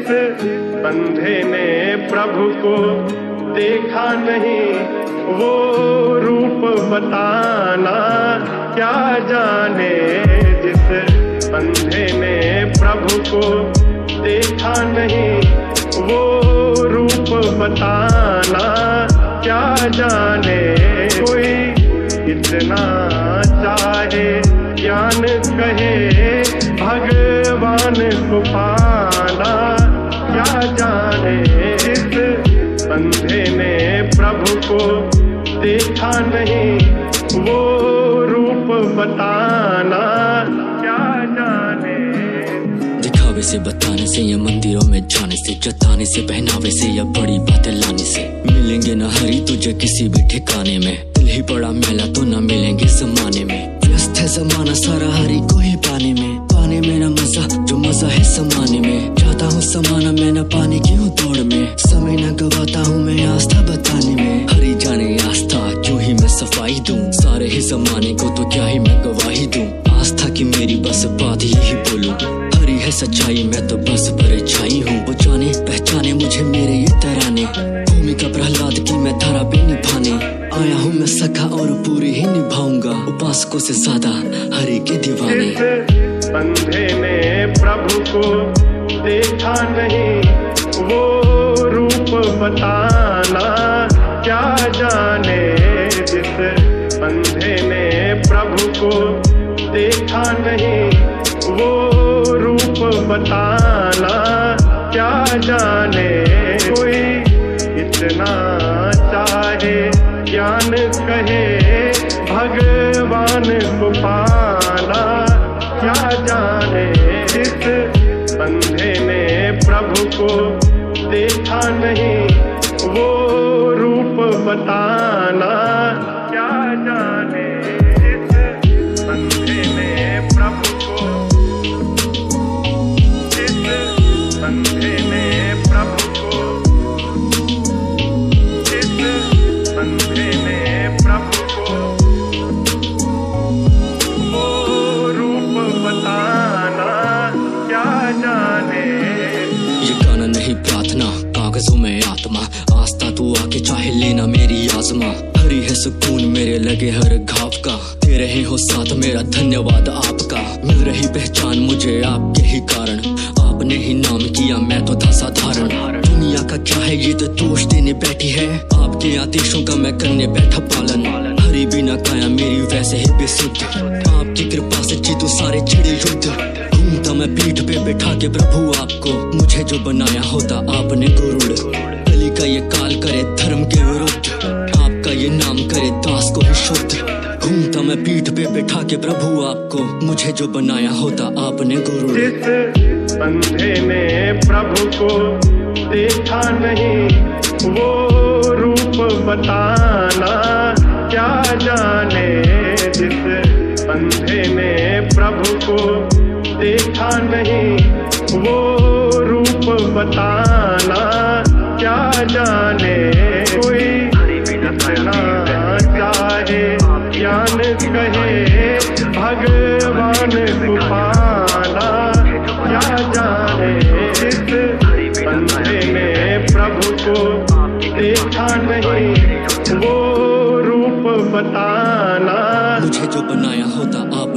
जिस बंधे ने प्रभु को देखा नहीं, वो रूप बताना क्या जाने? जिस बंधे ने प्रभु को देखा नहीं, वो रूप बताना क्या जाने? कोई इतना चाहे, ज्ञान कहे, भगवान को पाना बताना क्या जाने। दिखावे से, बताने से, या मंदिरों में जाने से, जताने से, पहनावे से, या बड़ी बातें लाने से। मिलेंगे न हरी तुझे किसी भी ठिकाने में। दिल ही बड़ा मेला तो न मिलेंगे जमाने में। व्यस्त है जमाना सारा हरी को ही पाने में। पाने में न मज़ा, जो मज़ा है समाने में। जाता हूँ समाना, मैं न पाने की हूँ दौड़ में। समय न गवाता हूँ मैं आस्था बताने में। सच्चाई मैं तो बस परछाई हूँ। जाने पहचाने मुझे मेरे ये तराने। भूमिका प्रहलाद की मैं धारा पे निभाने। आया हूँ मैं सखा और पूरी ही निभाऊँगा। उपासकों से ज़्यादा हरि के दीवाने। बंधे ने प्रभु को देखा नहीं, वो रूप बताना बताना, क्या जाने कोई? इतना चाहे ज्ञान कहे, भगवान को पाना, क्या जाने? इस बंधे ने प्रभु को देखा नहीं, वो रूप बताना लेना मेरी आजमा। हरी है सुकून मेरे लगे हर घाव का। दे रहे हो साथ मेरा धन्यवाद आपका। मिल रही पहचान मुझे आपके ही कारण। आपने ही नाम किया, मैं तो था साधारण। दुनिया का क्या है ये तो दोष देने बैठी है। आपके आदेशों का मैं करने बैठा पालन। हरी बिना काया मेरी वैसे ही बेसुध। आपकी कृपा से जीतू सारे चिड़े युद्ध। घूमता मैं पीठ पे बैठा के प्रभु आपको। मुझे जो बनाया होता आपने के प्रभु आपको मुझे जो बनाया होता आपने गुरु। जिस बंधे ने प्रभु को देखा नहीं वो रूप बताना क्या जाने? जिस बंधे ने प्रभु को देखा नहीं वो रूप बताना क्या जाने? कोई चाहे ज्ञान कहे बंधे ने प्रभु को देखा नहीं। वो रूप बताना। मुझे जो बनाया होता गुरुड़